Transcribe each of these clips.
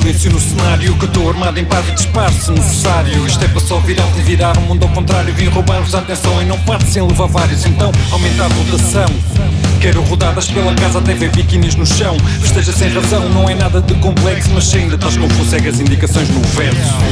Que eu estou armado em paz e disparo se necessário. Isto é para só virar e virar o mundo ao contrário. Vim roubar-vos a atenção e não parte sem levar vários. Então aumenta a rotação Quero rodadas pela casa até ver biquinis no chão. Esteja sem razão, não é nada de complexo Mas se ainda estás confuso, segue as indicações no verso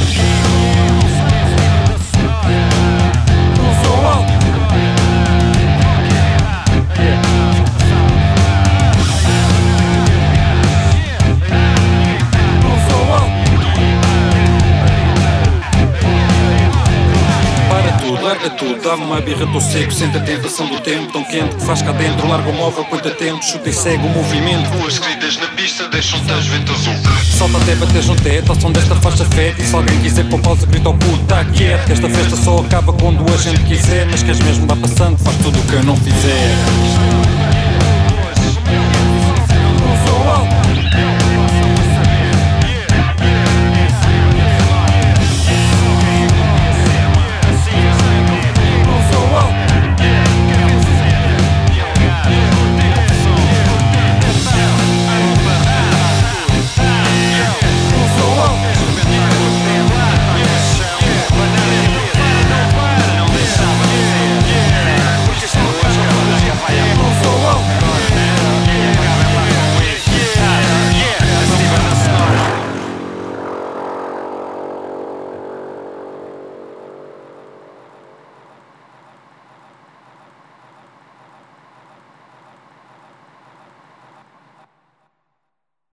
Tudo, larga tudo, dá-me uma birra, tô seco Sente a tentação do tempo. Tão quente Que faz cá dentro, larga o móvel, põe-te atento Chuta e segue o movimento. Ruas queridas na pista deixam-te às ventas outras. Salta até bateres no teto ao som desta faixa fete E se alguém quiser pôr pausa, grita ao puto, tá quieto. Esta festa só acaba quando a gente quiser. Mas queres mesmo vá passando, faz tudo o que eu não fizer